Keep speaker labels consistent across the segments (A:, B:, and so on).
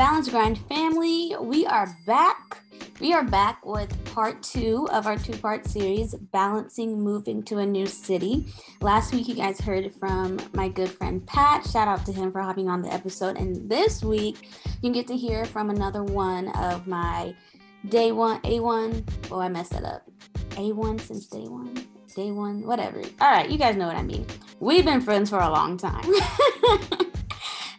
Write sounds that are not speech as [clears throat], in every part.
A: Balance Grind family, we are back. We are back with part two of our two part series, Balancing Moving to a New City. Last week, you guys heard from my good friend Pat. Shout out to him for hopping on the episode. And this week, you get to hear from another one of my day one, A1. Oh, I messed that up. A1 since day one, day one, whatever. All right, you guys know what I mean. We've been friends for a long time. [laughs]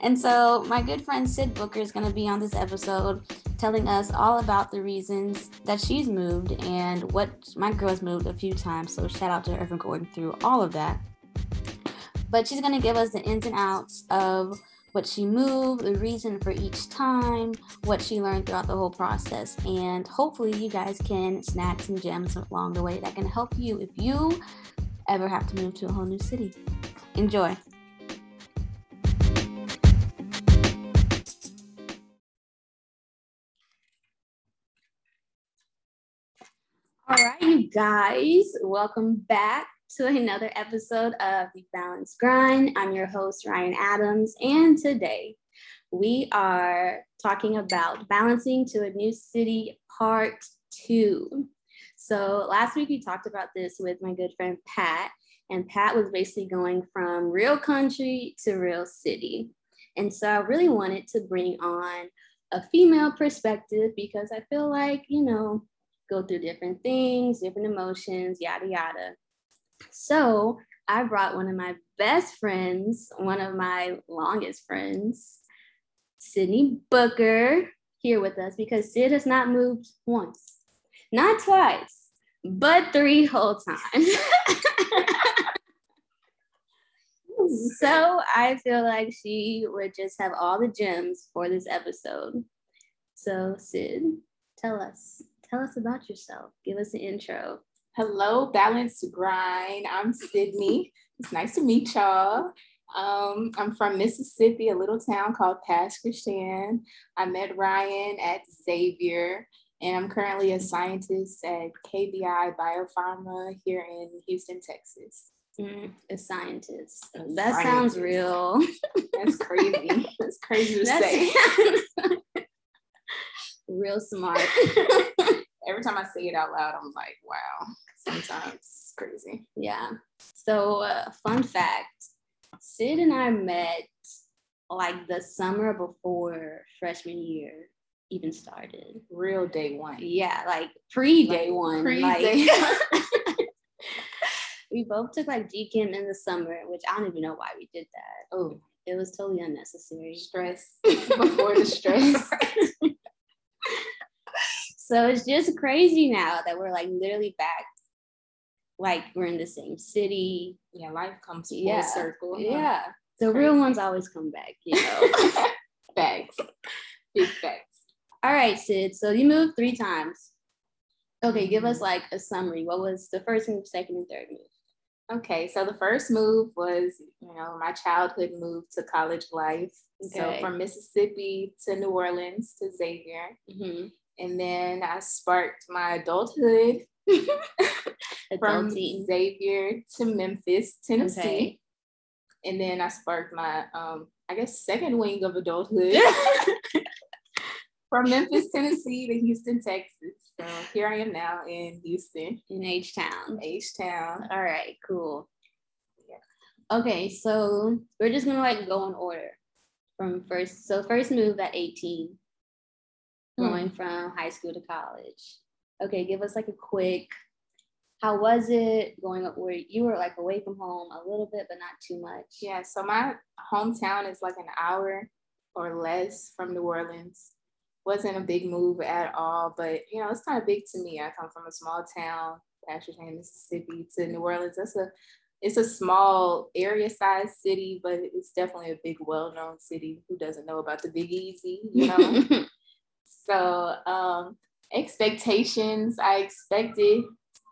A: and so, my good friend Syd Booker is going to be on this episode telling us all about the reasons that she's moved and what my girl's moved a few times. So, shout out to her for going through all of that. But she's going to give us the ins and outs of what she moved, the reason for each time, what she learned throughout the whole process. And hopefully, you guys can snag some gems along the way that can help you if you ever have to move to a whole new city. Enjoy. Guys, welcome back to another episode of The Balance Grind. I'm your host, Ryan Adams, and today we are talking about balancing to a new city part two. So, last week we talked about this with my good friend Pat, and Pat was basically going from real country to real city. And so, I really wanted to bring on a female perspective because I feel like, you know, go through different things, different emotions, yada, yada. So I brought one of my best friends, one of my longest friends, Sydney Booker, here with us because Syd has not moved once, not twice, but three whole times. [laughs] so I feel like she would just have all the gems for this episode. So, Syd, tell us tell us about yourself. Give us an intro.
B: Hello, Balance Grind. I'm Sydney. it's nice to meet y'all. Um, I'm from Mississippi, a little town called Pass Christian. I met Ryan at Xavier, and I'm currently a scientist at KBI Biopharma here in Houston, Texas.
A: Mm, a scientist. That scientist. sounds real.
B: That's crazy. That's crazy to That's say. [laughs]
A: real smart [laughs]
B: every time I say it out loud, I'm like, wow, sometimes it's crazy.
A: Yeah. So, uh, fun fact Syd and I met like the summer before freshman year even started.
B: Real day one.
A: Yeah, like pre day like, one. Pre day like, [laughs] [laughs] we both took like GChem in the summer, which I don't even know why we did that. Oh, it was totally unnecessary.
B: Stress before the stress. [laughs]
A: So it's just crazy now that we're like literally back, like we're in the same city.
B: Yeah, life comes full yeah. circle.
A: Huh? Yeah. The real ones always come back, you know. [laughs]
B: facts. Big facts.
A: All right, Syd. So you moved three times. Okay, give us like a summary. What was the first move, second, and third move?
B: Okay, so the first move was, you know, my childhood move to college life. Okay. So from Mississippi to New Orleans to Xavier. Mm-hmm. And then I sparked my adulthood [laughs] from Xavier to Memphis, Tennessee. Okay. And then I sparked my, um, I guess, second wing of adulthood [laughs] [laughs] from Memphis, Tennessee to Houston, Texas. So here I am now in Houston.
A: In H Town.
B: H Town.
A: All right, cool. Yeah. Okay, so we're just gonna like go in order from first. So first move at 18 going mm. from high school to college. Okay, give us like a quick how was it going up? Where you were like away from home a little bit but not too much?
B: Yeah so my hometown is like an hour or less from new orleans. Wasn't a big move at all but you know it's kind of big to me. I come from a small town Pastortown, mississippi to new orleans. That's a it's a small area sized city but it's definitely a big well-known city. Who doesn't know about the big easy you know [laughs] So um, expectations, I expected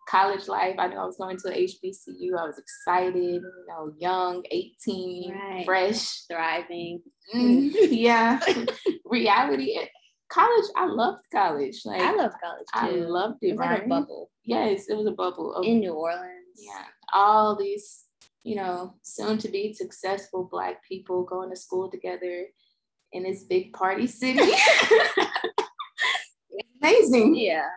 B: college life. I knew I was going to HBCU. I was excited, you know, young, 18, right. fresh,
A: thriving.
B: Mm, [laughs] yeah. [laughs] Reality. College, I loved college.
A: Like I love college too.
B: I loved it.
A: It was right? like a bubble.
B: Yes, it was a bubble.
A: Of, In New Orleans.
B: Yeah. All these, you know, soon to be successful black people going to school together in this big party city. [laughs] amazing.
A: Yeah.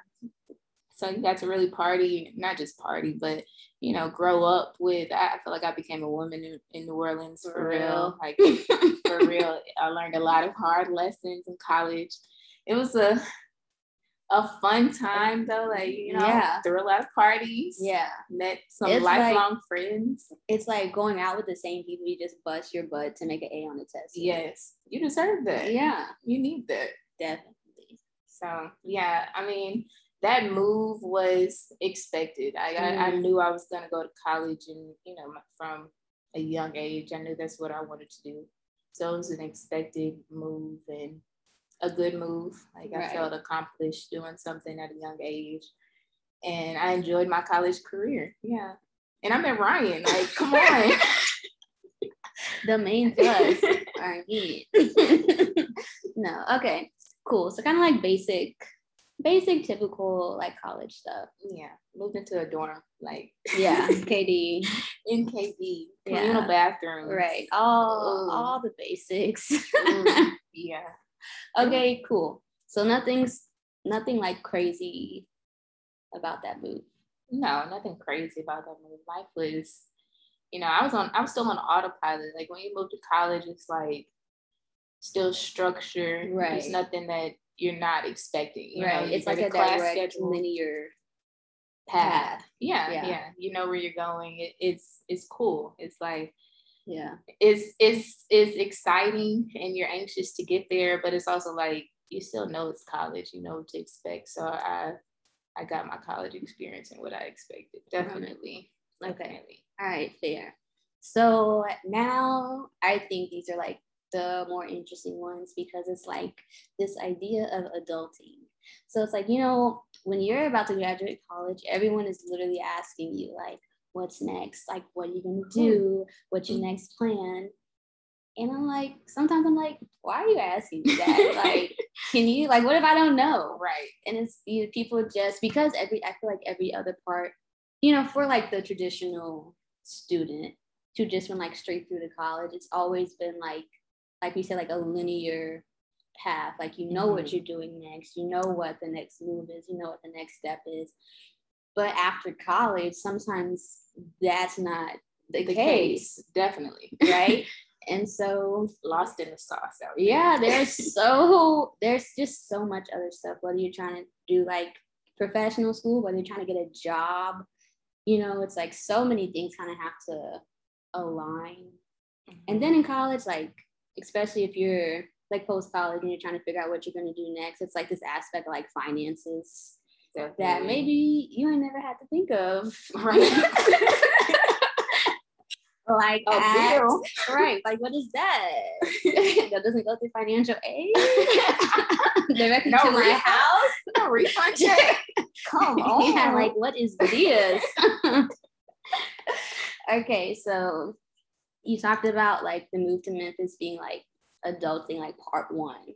B: So you got to really party, not just party, but you know, grow up with. I feel like I became a woman in, in New Orleans for, for real. real. Like [laughs] for real, I learned a lot of hard lessons in college. It was a a fun time though. Like you know, yeah. threw a lot of parties.
A: Yeah,
B: met some it's lifelong like, friends.
A: It's like going out with the same people. You just bust your butt to make an A on the test.
B: Yes, you deserve that.
A: Yeah,
B: you need that.
A: Definitely.
B: So yeah, I mean that move was expected. I, mm. I, I knew I was gonna go to college, and you know, from a young age, I knew that's what I wanted to do. So it was an expected move and a good move. Like right. I felt accomplished doing something at a young age, and I enjoyed my college career. Yeah, and I met Ryan. Like, come on. [laughs]
A: the main plus are me. [laughs] [laughs] no, okay, cool. So kind of like basic basic typical like college stuff.
B: Yeah. Moved into a dorm, like
A: yeah, [laughs] KD.
B: In KD. Communal yeah. bathroom.
A: Right. All Ooh. all the basics. [laughs]
B: yeah.
A: Okay, cool. So nothing's nothing like crazy about that move.
B: No, nothing crazy about that move. Life was, you know, I was on I was still on autopilot. Like when you move to college, it's like still structure. Right. There's nothing that you're not expecting. right.
A: Know, it's like a direct schedule. linear path. path.
B: Yeah, yeah, yeah, You know where you're going. It, it's it's cool. It's like
A: yeah,
B: it's it's it's exciting and you're anxious to get there, but it's also like you still know it's college. You know what to expect. So I I got my college experience and what I expected. Uh-huh. Definitely.
A: Okay. Definitely. All right. Fair. So now I think these are like the more interesting ones because it's like this idea of adulting. So it's like, you know, when you're about to graduate college, everyone is literally asking you, like, what's next? Like, what are you going to hmm. do? What's your next plan? And I'm like, sometimes I'm like, why are you asking me that? [laughs] like, can you, like, what if I don't know?
B: Right.
A: And it's, you know, people just, because every, I feel like every other part, you know, for like the traditional student who just went like straight through to college, it's always been like, like we said, like a linear path. Like you know mm-hmm. what you're doing next, you know what the next move is, you know what the next step is. But after college, sometimes that's not the, the case. case.
B: Definitely. [laughs]
A: Right. and so
B: lost in the sauce out
A: there. Yeah, [laughs] there's so there's just so much other stuff. Whether you're trying to do like professional school, whether you're trying to get a job, you know, it's like so many things kind of have to align. Mm-hmm. And then in college, like especially if you're like post college and you're trying to figure out what you're going to do next, it's like this aspect of like finances Definitely. that maybe you ain't never had to think of. Right. [laughs] like oh, right like what is that [laughs] that doesn't go through financial aid [laughs] directly no to refund, my house
B: no refund check come on
A: yeah like what is this okay so you talked about like the move to Memphis being like adulting, like part one.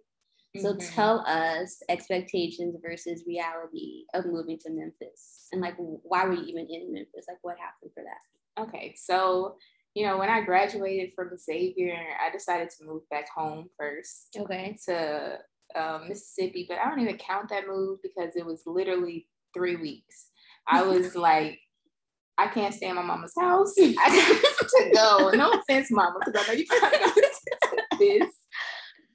A: So mm-hmm. tell us expectations versus reality of moving to Memphis and like why were you even in Memphis? Like what happened for that?
B: Okay, so you know when I graduated from Xavier, I decided to move back home first.
A: Okay.
B: To um, Mississippi, but I don't even count that move because it was literally three weeks. I [laughs] was like I can't stay in my mama's house. I [laughs] got to [laughs] go. No offense, mama, because I know you probably know this.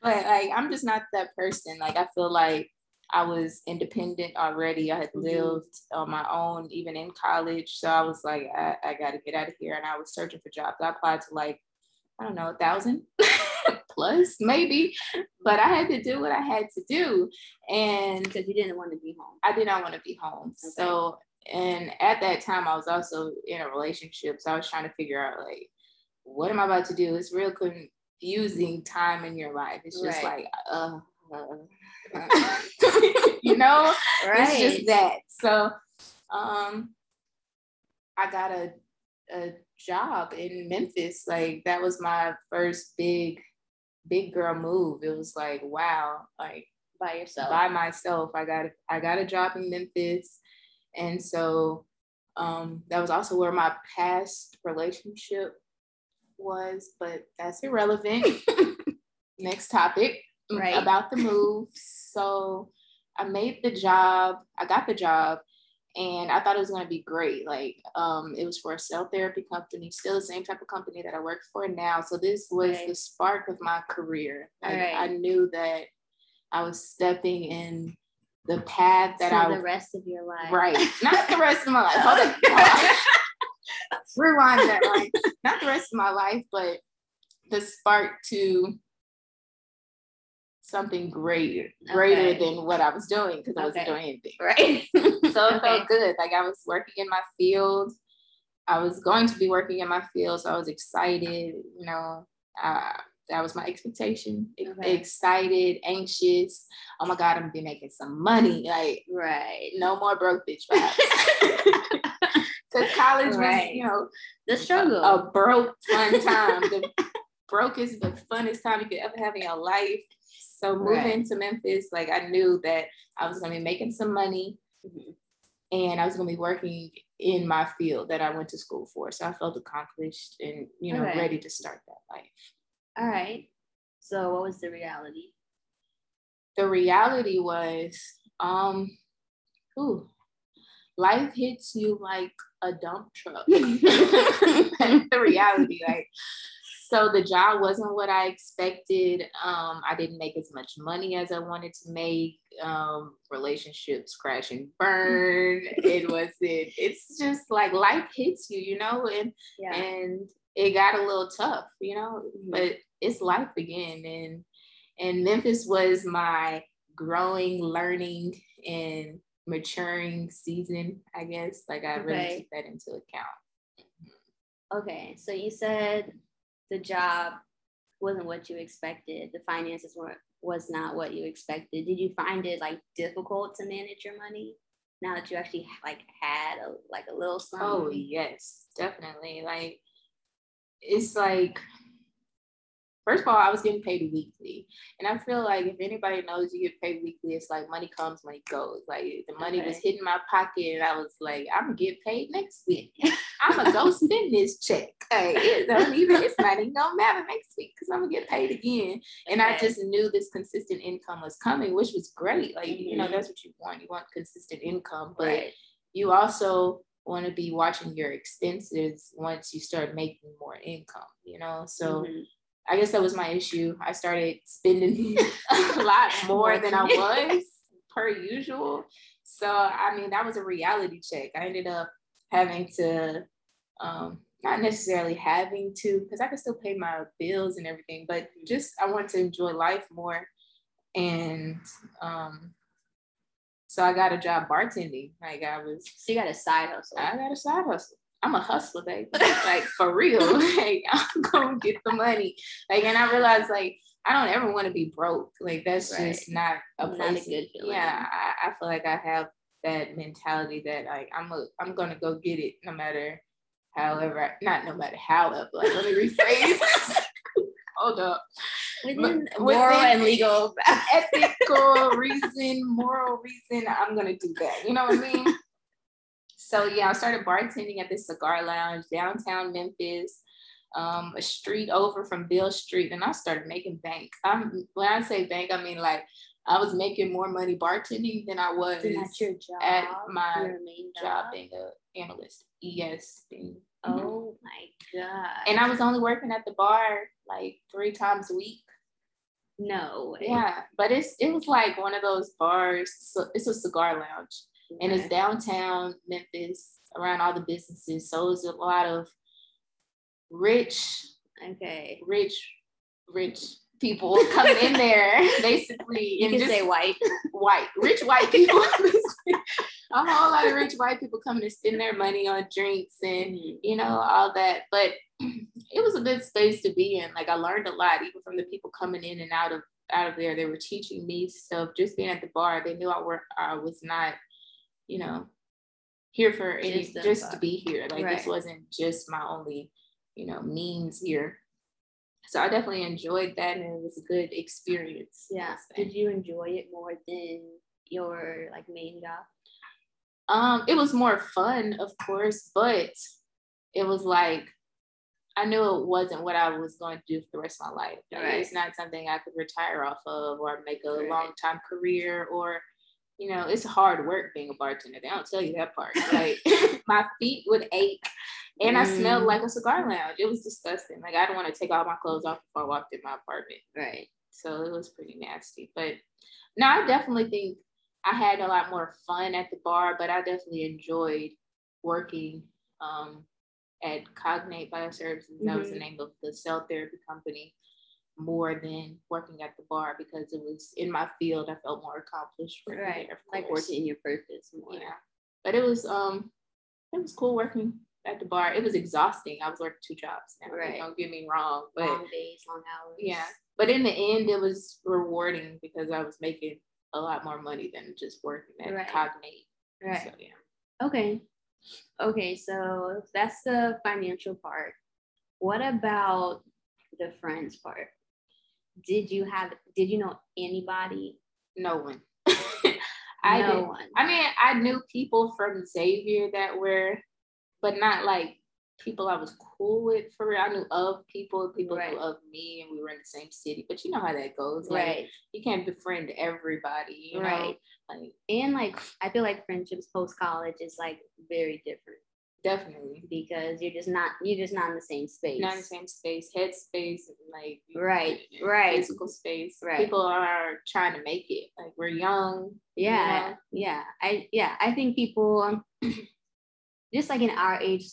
B: But like I'm just not that person. Like I feel like I was independent already. I had mm-hmm. lived on my own even in college. So I was like, I, I gotta get out of here. And I was searching for jobs. I applied to like, I don't know, a thousand [laughs] plus maybe. But I had to do what I had to do. And
A: because you didn't want to be home.
B: I did not want to be home. Okay. So and at that time I was also in a relationship. So I was trying to figure out like, what am I about to do? It's real confusing time in your life. It's just right. like, uh, uh, [laughs] you know, right. it's just that. So um I got a a job in Memphis. Like that was my first big, big girl move. It was like, wow, like
A: by yourself.
B: By myself. I got I got a job in Memphis. And so um, that was also where my past relationship was, but that's irrelevant. [laughs] next topic right. about the move. so I made the job. I got the job, and I thought it was going to be great. Like, um, it was for a cell therapy company, still the same type of company that I work for now. So this was right. the spark of my career. Like, right. I knew that I was stepping in the path that
A: I
B: the
A: rest of your life.
B: Right, not the rest of my life. [laughs] Hold on. [laughs] Rewind that. Like, not the rest of my life, but the spark to something greater, greater okay. than what I was doing because I wasn't doing anything.
A: Right. [laughs]
B: so it okay. felt good. Like I was working in my field. I was going to be working in my field, so I was excited. You know, uh, that was my expectation. Okay. Excited, anxious. Oh my God, I'm gonna be making some money. Like,
A: right.
B: No more broke bitch [laughs] vibes. [laughs] Because college right. was, you know,
A: the struggle.
B: A, a broke fun time. the broke is the funnest time you could ever have in your life. So moving right. to Memphis, like I knew that I was gonna be making some money mm-hmm. and I was gonna be working in my field that I went to school for. So I felt accomplished and you know, okay. ready to start that life.
A: All right. So what was the reality?
B: The reality was, um, ooh, life hits you like a dump truck. [laughs] That's the reality. Like so the job wasn't what I expected. Um, I didn't make as much money as I wanted to make. Um, relationships crash and burn. [laughs] it wasn't. It's just like life hits you, you know, and yeah. and it got a little tough, you know. But it's life again, and and Memphis was my growing, learning, and maturing season. I guess like I really okay. took that into account.
A: Okay, so you said the job wasn't what you expected the finances were was not what you expected did you find it like difficult to manage your money now that you actually like had a like a little oh, something
B: oh yes definitely like it's like First of all, I was getting paid weekly. And I feel like if anybody knows you get paid weekly, it's like money comes, money goes. Like the money okay. was hitting my pocket and I was like, I'm gonna get paid next week. [laughs] I'm gonna go spend this check. Hey, it don't [laughs] even it's not even gonna matter next week because I'm gonna get paid again. And okay. I just knew this consistent income was coming, which was great. Like, mm-hmm. you know, mm-hmm. that's what you want. You want consistent income, but right. you also want to be watching your expenses once you start making more income, you know? So mm-hmm I guess that was my issue. I started spending [laughs] a lot [laughs] more than I was [laughs] per usual. So I mean, that was a reality check. I ended up having to, um, not necessarily having to, because I could still pay my bills and everything, but just I wanted to enjoy life more. And um, so I got a job bartending. Like I was.
A: So you got a side hustle.
B: I got a side hustle. I'm a hustler, baby. [laughs] like for real. [laughs] like I'm gonna get the money. Like, and I realized like I don't ever want to be broke. Like that's right. just not a place. Not a good feeling. Yeah, I, I feel like I have that mentality that like I'm a I'm gonna go get it no matter however not no matter how like let me rephrase. [laughs] Hold up.
A: Within moral and legal [laughs]
B: ethical reason, moral reason, I'm gonna do that. You know what I mean? [laughs] So yeah, I started bartending at this cigar lounge downtown Memphis, um, a street over from Beale Street, and I started making bank. I'm when I say bank, I mean like I was making more money bartending than I was
A: at
B: my main job, job being an analyst. Yes.
A: Being. Oh my god!
B: And I was only working at the bar like three times a week.
A: No.
B: Way. Yeah, but it's it was like one of those bars. So it's a cigar lounge and it's downtown Memphis around all the businesses. So it's a lot of rich,
A: okay,
B: rich, rich people coming in [laughs] there, basically.
A: You can just say white, [laughs]
B: white, rich white people. [laughs] a whole lot of rich white people coming to spend their money on drinks and mm-hmm. you know all that. But [clears throat] it was a good space to be in. Like I learned a lot, even from the people coming in and out of out of there. They were teaching me stuff. Just being at the bar, they knew I were I was not you know, here for any just, just to be here. Like right. this wasn't just my only, you know, means here. So I definitely enjoyed that and it was a good experience.
A: Yeah. Did you enjoy it more than your like main job?
B: Um, it was more fun, of course, but it was like I knew it wasn't what I was going to do for the rest of my life. Like,
A: Right.
B: It's not something I could retire off of or make a
A: Right.
B: long time career or, you know, it's hard work being a bartender. They don't tell you that part. [laughs] Like [laughs] my feet would ache and I smelled
A: Mm.
B: like a cigar lounge. It was disgusting. Like I don't want to take all my clothes off before I walked in my apartment.
A: Right.
B: So it was pretty nasty. But no, I definitely think I had a lot more fun at the bar, but I definitely enjoyed working um, at Cognate Bioservices. That was the
A: Mhm.
B: name of the cell therapy company more than working at the bar because it was in my field. I felt more accomplished
A: Right.
B: there. of
A: Like working in your purpose more.
B: Yeah. But it was um it was cool working at the bar. It was exhausting. I was working two jobs now.
A: Right.
B: Don't get me wrong. But
A: long days, long hours.
B: yeah. But in the end, it was rewarding because I was making a lot more money than just working at
A: Right.
B: Cognate.
A: Right.
B: So yeah.
A: Okay. Okay, so that's the financial part. What about the friends part? Did you have did you know anybody?
B: No one. [laughs] I
A: no
B: did.
A: one.
B: I mean, I knew people from Xavier that were, but not like people I was cool with for real. I knew of people, people
A: Right.
B: knew of me, and we were in the same city. But you know how that goes. Like,
A: right.
B: You can't befriend everybody. You know?
A: Right.
B: Like
A: And like I feel like friendships post college is like very different
B: definitely
A: because you're just not you're just not in the same space.
B: not in the same space, head space, like
A: Right, right.
B: physical space.
A: Right.
B: People are trying to make it. Like we're young.
A: yeah
B: know?
A: yeah i yeah i think people um, [clears throat] just like in our age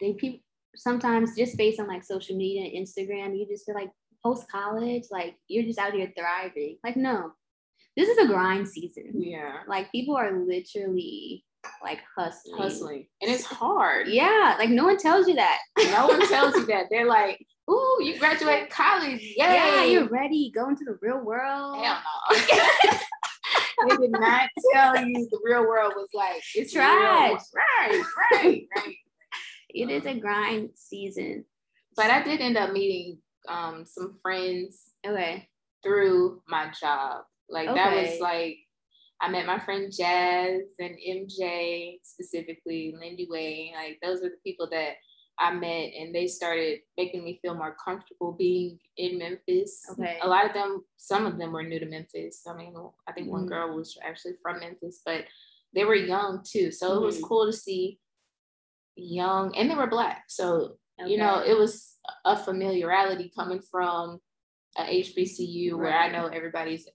A: they people sometimes just based on like social media and instagram you just feel like post college like you're just out here thriving like no this is a grind season
B: Yeah.
A: like people are literally like hustling
B: Hustling. And it's hard.
A: yeah like no one tells you that
B: No one [laughs] tells you that. They're like, ooh, you graduate college. Yay.
A: yeah you're ready go into the real world
B: Hell no. [laughs] they did not tell you the real world was like it's.
A: Trash.
B: Right, right, right.
A: It is a grind season
B: But I did end up meeting um some friends
A: okay
B: through my job. Like that was like I met my friend Jazz and MJ specifically, Lindy Way. Like those are the people that I met and they started making me feel more comfortable being in Memphis.
A: Okay.
B: A lot of them, some of them were new to Memphis. I mean, I think one
A: Mhm.
B: girl was actually from Memphis, but they were young too. So it was
A: Mhm.
B: cool to see young and they were black. So you know, it was a familiarity coming from a HBCU where I know everybody's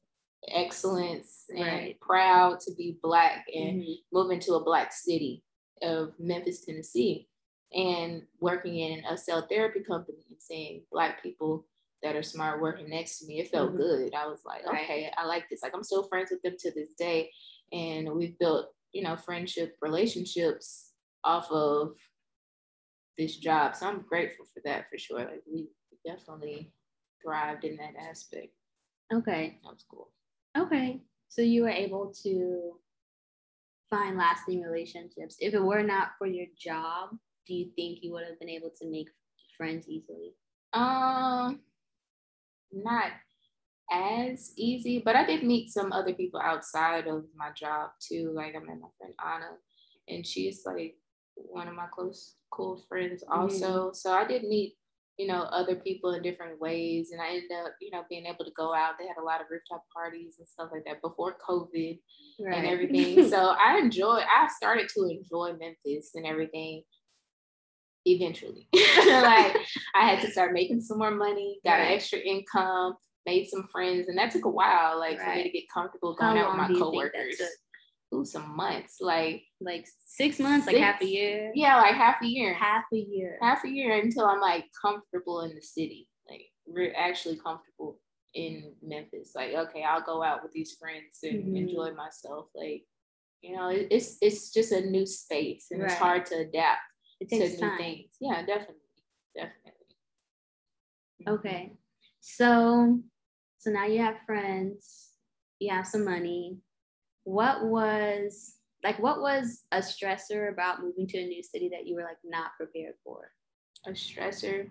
B: excellence and
A: Right.
B: proud to be black and
A: Mhm.
B: moving to a black city of Memphis, Tennessee, and working in a cell therapy company and seeing black people that are smart working next to me. It felt
A: Mhm.
B: good. I was like,
A: Right.
B: okay, I like this. Like I'm still friends with them to this day. And we've built, you know, friendship relationships off of this job. So I'm grateful for that for sure. Like we definitely thrived in that aspect.
A: Okay.
B: That was cool.
A: Okay. So you were able to find lasting relationships. If it were not for your job, do you think you would have been able to make friends easily?
B: Um, not as easy, but I did meet some other people outside of my job too. Like I met my friend Anna, and she's like one of my close, cool friends mm-hmm. also. So I did meet, you know, other people in different ways, and I ended up, you know, being able to go out. They had a lot of rooftop parties and stuff like that before COVID and everything. [laughs] so I enjoy. I started to enjoy Memphis and everything. Eventually, [laughs] like I had to start making some more money, got an extra income, made some friends, and that took a while, like for me to get comfortable
A: How
B: going out with my
A: do you think that
B: coworkers. Ooh, some months, like
A: like six months, like half a year.
B: yeah, like half a year,
A: Half a year.
B: half a year until I'm like comfortable in the city, like we're actually comfortable in Memphis. Like, okay, I'll go out with these friends and
A: Mhm.
B: enjoy myself. Like, you know, it, it's it's just a new space and it's hard to adapt
A: it
B: to new
A: time.
B: things. Yeah, definitely, definitely.
A: Okay. So so now you have friends, you have some money. What was like what was a stressor about moving to a new city that you were like not prepared for?
B: a stressor.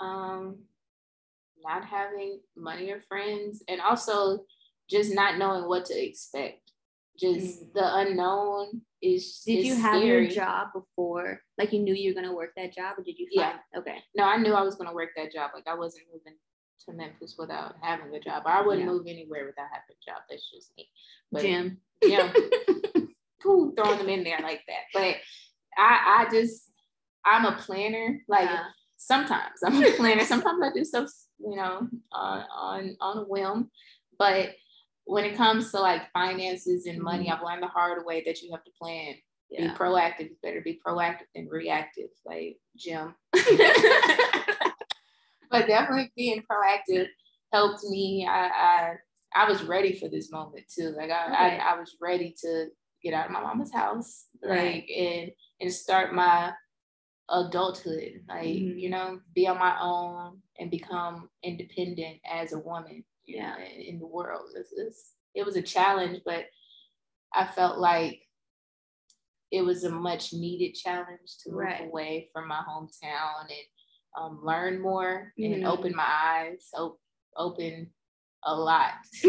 B: Um, not having money or friends, and also just not knowing what to expect. Just
A: Mm.
B: the unknown is
A: Did
B: is
A: you have
B: scary.
A: your job before? Like you knew you were gonna work that job, or did you?
B: Yeah.
A: Okay.
B: No, I knew I was gonna work that job. Like I wasn't moving to Memphis without having a job. I wouldn't
A: Yeah.
B: move anywhere without having a job. That's just me. But
A: Jim.
B: yeah, [laughs] who throwing them in there like that? But I, I just, I'm a planner. Like
A: Yeah.
B: sometimes I'm a planner. Sometimes I do stuff, you know, on on on a whim. But when it comes to like finances and money,
A: Mhm.
B: I've learned the hard way that you have to plan. Be proactive. It's better be proactive than reactive, like Jim. [laughs] [laughs] but definitely being proactive helped me. I, I I was ready for this moment too. Like I,
A: Okay.
B: I I was ready to get out of my mama's house,
A: Right.
B: like and and start my adulthood. Like
A: Mhm.
B: you know, be on my own and become independent as a woman.
A: Yeah.
B: know, in, in the world. It's, it's, it was a challenge, but I felt like it was a much needed challenge to move
A: Right.
B: away from my hometown and um, learn more and
A: Mhm.
B: open my eyes, op- open a lot [laughs]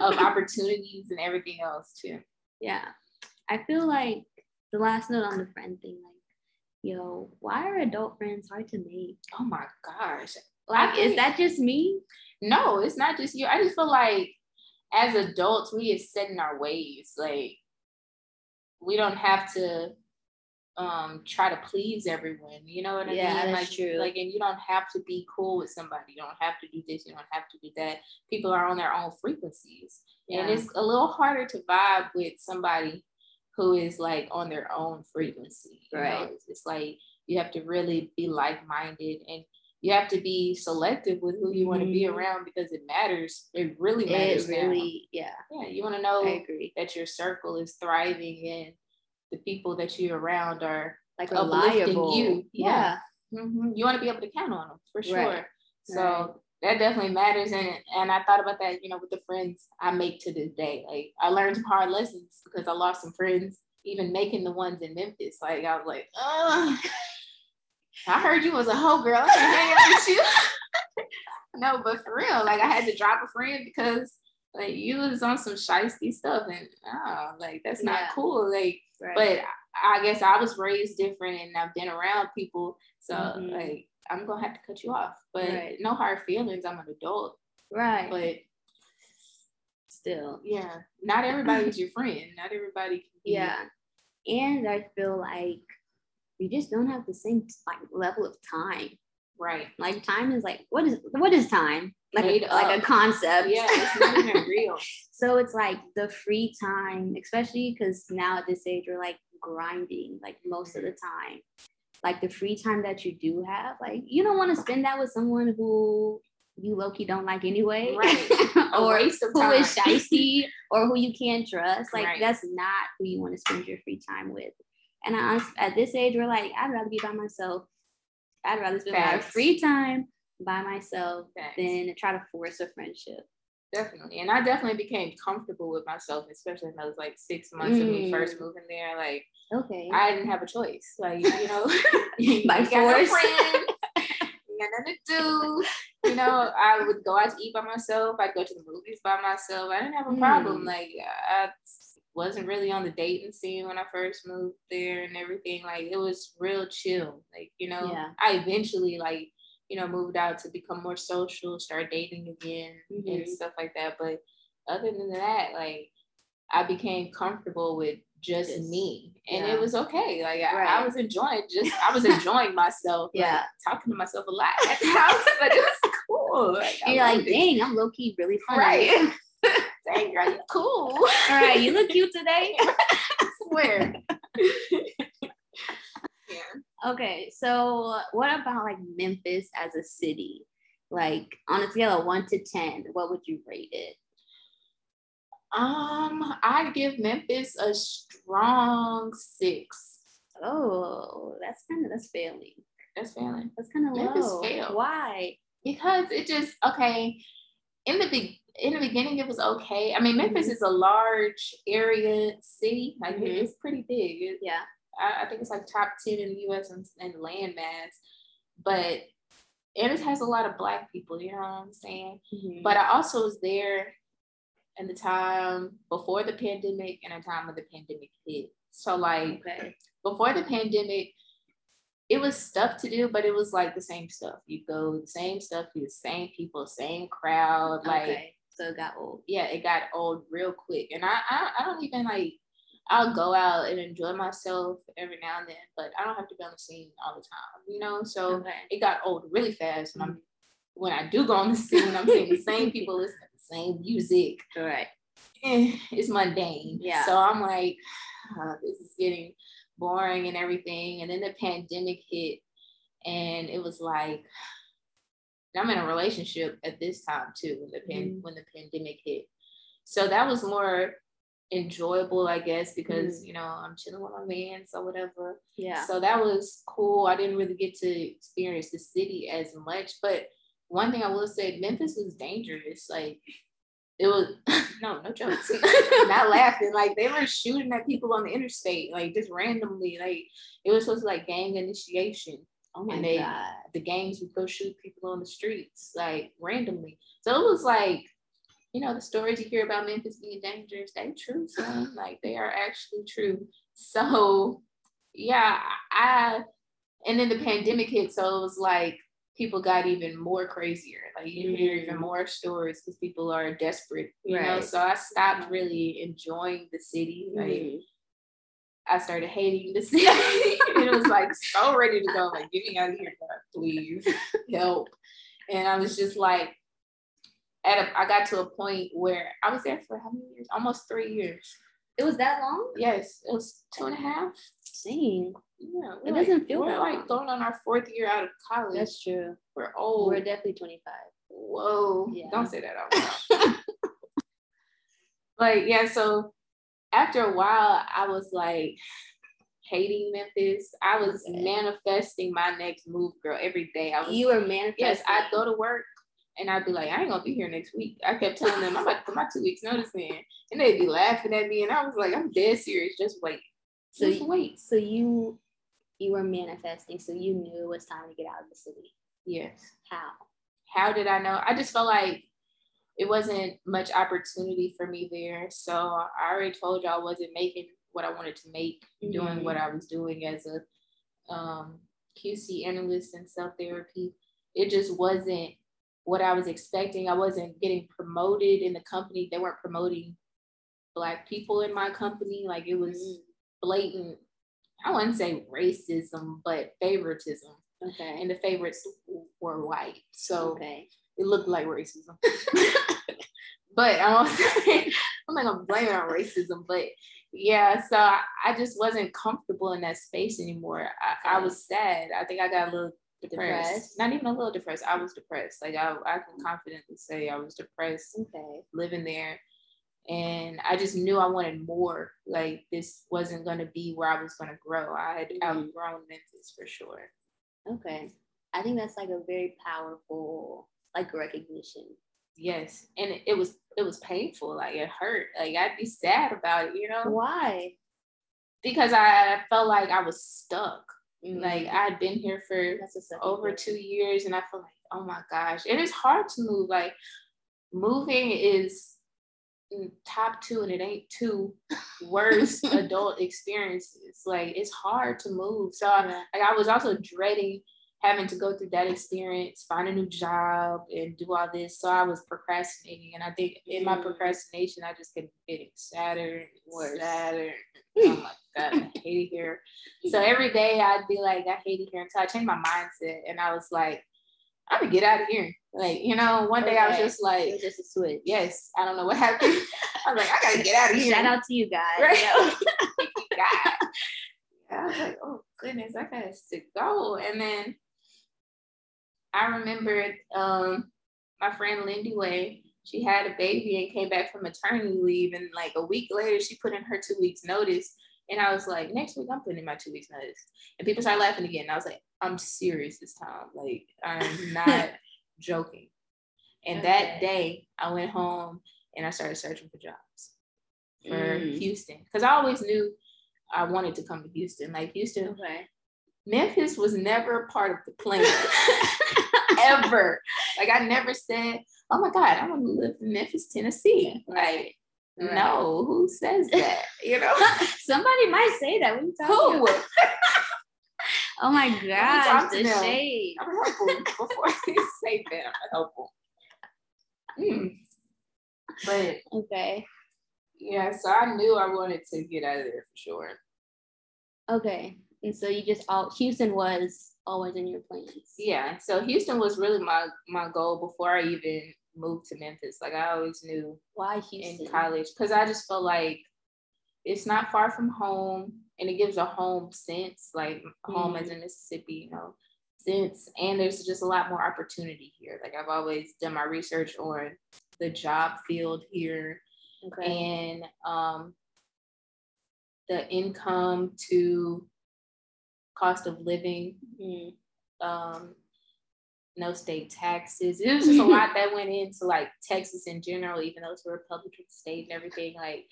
B: of opportunities and everything else too.
A: Yeah. I feel like the last note on the friend thing, like, yo, why are adult friends hard to make?
B: Oh my gosh.
A: Like,
B: I
A: is that just me?
B: No, it's not just you. I just feel like as adults, we get set in our ways. Like we don't have to um try to please everyone. You know what I
A: Yeah,
B: mean?
A: that's
B: like,
A: true.
B: like and you don't have to be cool with somebody. You don't have to do this, you don't have to do that. People are on their own frequencies. And it's a little harder to vibe with somebody who is like on their own frequency.
A: Right.
B: It's, it's like you have to really be like-minded and you have to be selective with who you want to be
A: Mhm.
B: around because it matters. It really matters.
A: it
B: now.
A: yeah,
B: Yeah, you want to know
A: I agree.
B: that your circle is thriving and the people that you're around are.
A: Like
B: uplifting
A: reliable.
B: you.
A: Yeah.
B: mhm, You want to be able to count on them for sure.
A: Right.
B: So
A: Right.
B: that definitely matters, and and I thought about that, you know, with the friends I make to this day. Like I learned some hard lessons because I lost some friends, even making the ones in Memphis. Like I was like, oh, [laughs] I heard you was a hoe girl. I hang out with you. [laughs] no, but for real, like I had to drop a friend because like you was on some shisty stuff, and oh, like that's not
A: Yeah.
B: cool. Like,
A: Right.
B: but I guess I was raised different, and I've been around people, so
A: Mhm.
B: like I'm gonna have to cut you off. But
A: Right.
B: no hard feelings. I'm an adult,
A: right.
B: but
A: Still.
B: yeah, not everybody's your friend. Not everybody can be.
A: Yeah. And I feel like we just don't have the same like level of time.
B: Right.
A: Like time is like what is what is time? Like
B: Made
A: a, like a concept.
B: Yeah, it's not even real. [laughs]
A: So it's like the free time, especially because now at this age we're like grinding like most of the time. Like the free time that you do have, like you don't want to spend that with someone who you low key don't like anyway,
B: Right. [laughs]
A: Or who is shisty, [laughs] or who you can't trust. Like
B: Right.
A: that's not who you want to spend your free time with. And I, at this age, we're like, I'd rather be by myself. I'd rather spend my free time by myself
B: Facts.
A: than try to force a friendship.
B: Definitely. And I definitely became comfortable with myself, especially in those like six months of me
A: Mm.
B: first moving there. Like
A: Okay.
B: I didn't have a choice. Like, you know, [laughs] [laughs]
A: By
B: no
A: force.
B: friends, [laughs] got nothing to do. You know, I would go out to eat by myself. I'd go to the movies by myself. I didn't have a problem.
A: Mm.
B: Like I wasn't really on the dating scene when I first moved there and everything. Like it was real chill. Like, you know,
A: Yeah.
B: I eventually like, you know, moved out to become more social, start dating again
A: Mhm.
B: and stuff like that. But other than that, like I became comfortable with just
A: Just-
B: me. And
A: yeah.
B: it was okay. Like I, I was enjoying [laughs] just I was enjoying myself. like,
A: Yeah.
B: talking to myself a lot at the house, [laughs] but it was cool. Like,
A: You're like,
B: it.
A: dang, I'm low key really funny.
B: Right. [laughs] Dang, girl, you cool.
A: All right, you look cute today. [laughs]
B: I swear. yeah. [laughs]
A: Okay, so what about like Memphis as a city? Like on a scale of one to ten, what would you rate it?
B: Um, I'd give Memphis a strong six.
A: Oh, that's kind of that's failing.
B: That's failing.
A: That's kind of
B: Memphis
A: low.
B: failed.
A: Why?
B: because it just okay in the big in the beginning it was okay i mean memphis
A: Mhm.
B: is a large area city like
A: Mhm.
B: it's pretty big It-
A: Yeah.
B: I, I think it's like top 10 in the us and, and land mass but and it has a lot of black people you know what i'm saying
A: Mhm.
B: but i also was there in the time before the pandemic and the time when the pandemic hit So like okay. before the pandemic, it was stuff to do, but it was like the same stuff. You go the same stuff, you the same people, same crowd. Like okay.
A: so it got old.
B: Yeah, it got old real quick. And I, I I don't even like I'll go out and enjoy myself every now and then, but I don't have to be on the scene all the time, you know? So okay. it got old really fast when I'm when I do go on the [laughs] scene, I'm seeing the same people listen to the same music.
A: Right.
B: Eh, it's mundane. Yeah. So I'm like, oh, this is getting boring and everything. And then the pandemic hit, and it was like, [sighs] I'm in a relationship at this time too when the pan- mm when the pandemic hit. So that was more enjoyable, I guess, because mm you know I'm chilling with my man, so whatever.
A: Yeah.
B: So that was cool. I didn't really get to experience the city as much, but one thing I will say, Memphis was dangerous. Like it was [laughs] no, no jokes. [laughs] Not laughing. Like they were shooting at people on the interstate, like just randomly. Like it was supposed to like gang initiation.
A: Oh my and they, god.
B: The gangs would go shoot people on the streets, like randomly. So it was like, you know, the stories you hear about Memphis being dangerous, they true, son. [sighs] like they are actually true. So yeah, I and then the pandemic hit. So it was like people got even more crazier. Like you hear even mm-hmm. more stories because people are desperate, you right. know. So I stopped really enjoying the city. Like mm-hmm. I started hating the city. [laughs] it was like so ready to go. Like, get me out of here, God, please help. And I was just like, at a, I got to a point where I was there for how many years? Almost three years.
A: It was that long?
B: Yes, it was two and a half.
A: Seeing.
B: Yeah, it like, doesn't feel we're like going on our fourth year out of college.
A: That's true.
B: We're old.
A: We're definitely 25.
B: Whoa. Yeah. Don't say that out loud. [laughs] Like, yeah, so after a while, I was like hating Memphis. I was okay. manifesting my next move, girl, every day. I was
A: You were manifesting.
B: Yes, I'd go to work and I'd be like, I ain't gonna be here next week. I kept telling them I'm about to put my two weeks notice in. And they'd be laughing at me. And I was like, I'm dead serious. Just wait.
A: So Just wait. So you you were manifesting, so you knew it was time to get out of the city.
B: Yes.
A: How?
B: How did I know? I just felt like it wasn't much opportunity for me there. So I already told y'all, I wasn't making what I wanted to make, mm-hmm. doing what I was doing as a um, QC analyst and cell therapy. It just wasn't what I was expecting. I wasn't getting promoted in the company. They weren't promoting black people in my company. Like it was mm-hmm. blatant I wouldn't say racism, but favoritism.
A: Okay.
B: And the favorites were white. So
A: okay.
B: it looked like racism. [laughs] but I'm, [laughs] I'm not gonna blame it on racism, but yeah, so I, I just wasn't comfortable in that space anymore. I, I was sad. I think I got a little depressed. depressed. Not even a little depressed. I was depressed. Like I, I can confidently say I was depressed.
A: Okay.
B: Living there and I just knew I wanted more. Like this wasn't going to be where I was going to grow. I had mm-hmm. outgrown Memphis for sure.
A: Okay, I think that's like a very powerful like recognition.
B: Yes, and it, it was it was painful. Like it hurt. Like I'd be sad about it. You know
A: why?
B: Because I felt like I was stuck. Mm-hmm. Like I'd been here for over two years, and I feel like, oh my gosh, it is hard to move. Like moving is top two and it ain't two [laughs] worst adult experiences. Like it's hard to move. So I, like, I was also dreading having to go through that experience, find a new job and do all this. So I was procrastinating. And I think in my mm. procrastination, I just kept getting sadder and sadder. [laughs] Oh my God, I hate it here. [laughs] So every day I'd be like, I hate it here until I changed my mindset. And I was like, I'm gonna get out of here. Like, you know, one day okay. I was just like,
A: was just a switch.
B: Yes, I don't know what happened. [laughs] I was like, I gotta get out of here.
A: Shout out to you guys. Right? You know?
B: God. Yeah, I was like, oh goodness, I got to go. And then I remembered um, my friend Lindy Way. She had a baby and came back from maternity leave, and like a week later, she put in her two weeks notice. And I was like, next week I'm putting in my two weeks notice. And people started laughing again. And I was like, I'm serious this time. Like I'm [laughs] not joking. And okay. that day I went home and I started searching for jobs for mm. Houston. Because I always knew I wanted to come to Houston. Like Houston,
A: okay.
B: Memphis was never a part of the plan. [laughs] Ever. Like I never said, oh my God, I want to live in Memphis, Tennessee. Like, Right. No, who says [laughs] that? You know, [laughs]
A: somebody might say that. Who? oh my god, the them. shade.
B: I'm helpful before they say that. I'm helpful. Mm. But
A: okay,
B: yeah. So I knew I wanted to get out of there for sure.
A: Okay, and so you just all Houston was always in your plans.
B: Yeah. So Houston was really my my goal before I even moved to Memphis. Like I always knew
A: why Houston
B: in college because I just felt like it's not far from home and it gives a home sense, like home mm-hmm. as in Mississippi, you know, sense. And there's just a lot more opportunity here. Like I've always done my research on the job field here okay. and um, the income to cost of living. Mm-hmm. Um, no state taxes. It was just a lot [laughs] that went into like Texas in general, even though it's a Republican state and everything. Like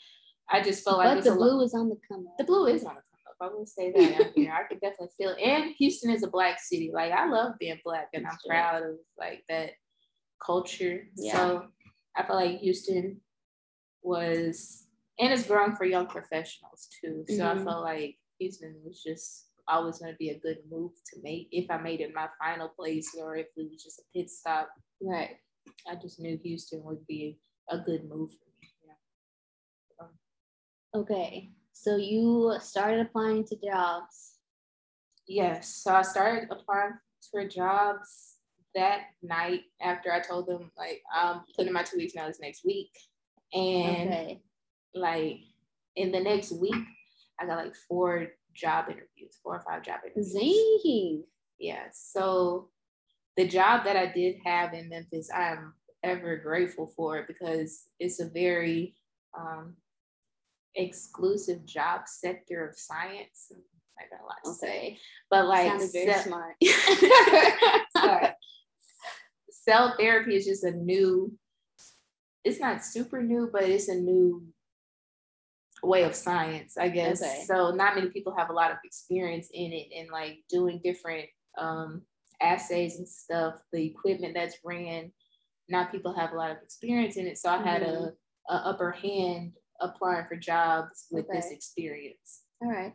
B: I just felt like
A: but the blue is on the come up.
B: The blue is on the come up. I will say that out here. I could definitely feel. And Houston is a black city. Like I love being black and I'm proud of like that culture. Yeah. So I feel like Houston was and it's growing for young professionals too. So mm-hmm. I felt like Houston was just always going to be a good move to make if I made it my final place or if it was just a pit stop.
A: Right.
B: I just knew Houston would be a good move for me. Yeah. Um,
A: okay. So you started applying to jobs.
B: Yes. So I started applying for jobs that night after I told them like I'm putting my two weeks notice next week. And okay. like in the next week, I got like four job interviews, four or five job interviews.
A: Zing.
B: Yeah. So the job that I did have in Memphis, I'm ever grateful for it because it's a very um, exclusive job sector of science. I got a lot to okay. say, but like,
A: sounded very smart. [laughs] [laughs]
B: Sorry. Cell therapy is just a new. It's not super new, but it's a new way of science, I guess. Okay. So not many people have a lot of experience in it and like doing different um, assays and stuff. The equipment that's ran, not people have a lot of experience in it. So I had mm-hmm. a, a, upper hand applying for jobs with okay. this experience.
A: All right.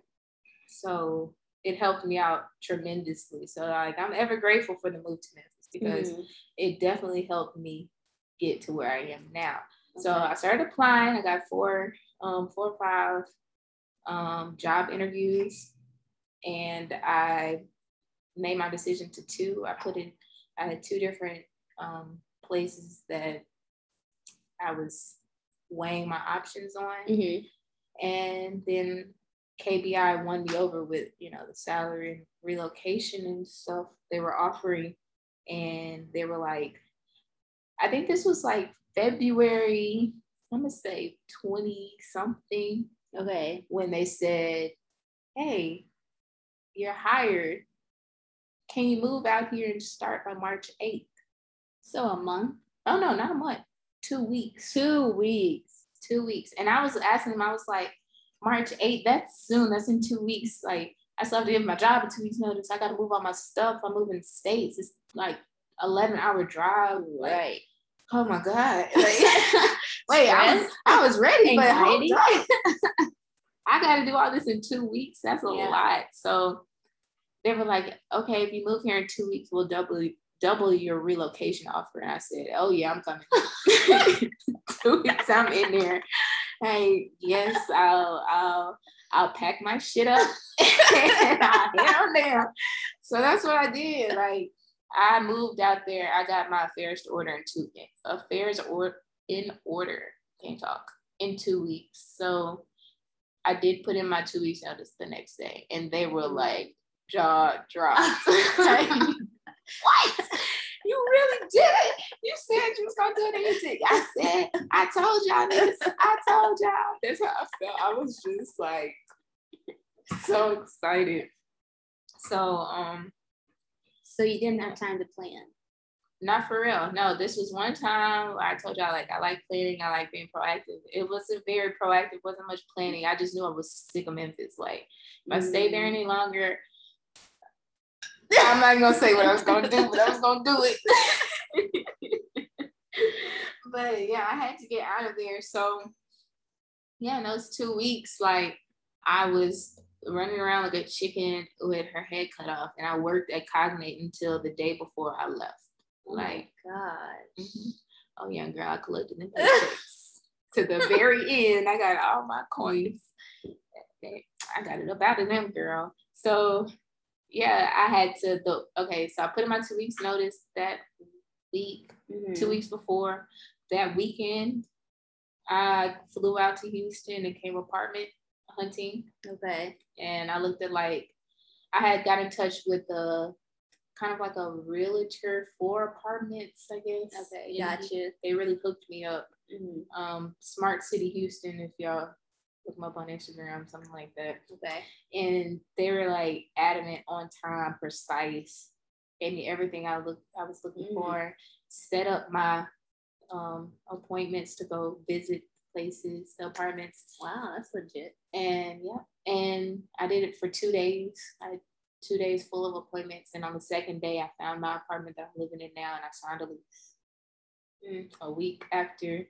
B: So it helped me out tremendously. So like I'm ever grateful for the move to Memphis because mm-hmm. it definitely helped me get to where I am now. Okay. So I started applying. I got four um, four or five um, job interviews, and I made my decision to two. I put in, I had two different um, places that I was weighing my options on, mm-hmm. and then KBI won me over with you know the salary and relocation and stuff they were offering, and they were like, I think this was like February I'm gonna say 20 something.
A: Okay.
B: When they said, Hey, you're hired. Can you move out here and start by March 8th?
A: So a month?
B: Oh no, not a month. Two weeks.
A: Two weeks.
B: Two weeks. And I was asking them, I was like, March 8th, that's soon. That's in two weeks. Like I still have to give my job a two weeks notice. I gotta move all my stuff. I'm moving states. It's like 11 hour drive.
A: Like, right.
B: Oh my God. [laughs] Like, [laughs] Wait, I was, I was ready, but I got [laughs] to do all this in two weeks. That's a yeah. lot. So they were like, okay, if you move here in two weeks, we'll double double your relocation offer. And I said, oh yeah, I'm coming. [laughs] two weeks, I'm in there. Hey, yes, I'll I'll I'll pack my shit up [laughs] and I'll head on down. So that's what I did. Like I moved out there. I got my affairs order in two affairs or in order. Can't talk in two weeks. So I did put in my two weeks notice the next day, and they were mm-hmm. like jaw dropped. [laughs] like, what? You really did it. You said you was gonna do anything. I said, I told y'all this. I told y'all. That's how I felt. I was just like so excited. So um
A: so you didn't have time to plan.
B: Not for real. No, this was one time I told y'all like I like planning, I like being proactive. It wasn't very proactive, wasn't much planning. I just knew I was sick of Memphis. Like if I stayed there any longer, I'm not gonna say what I was gonna do, but I was gonna do it. [laughs] but yeah, I had to get out of there. So yeah, in those two weeks, like I was running around like a chicken with her head cut off, and I worked at Cognate until the day before I left.
A: Oh
B: Like,
A: God.
B: mhm. oh yeah, girl, I collected them [laughs] to the very [laughs] end. I got all my coins. I got it up out of them, girl. So yeah, I had to. The, okay, so I put in my two weeks notice that week
A: Mhm.
B: two weeks before that weekend, I flew out to Houston and came apartment hunting.
A: Okay.
B: And I looked at like, I had got in touch with a kind of like a realtor for apartments, I guess.
A: Okay. Gotcha.
B: They really hooked me up.
A: Mhm.
B: Um, Smart City Houston, if y'all look them up on Instagram, something like that.
A: Okay.
B: And they were like adamant on time, precise, gave me everything I looked I was looking
A: Mm.
B: for, set up my um appointments to go visit places, the apartments.
A: Wow, that's legit.
B: And yeah, and I did it for two days. I two days full of appointments. And on the second day I found my apartment that I'm living in now and I signed a lease.
A: Mm.
B: A week after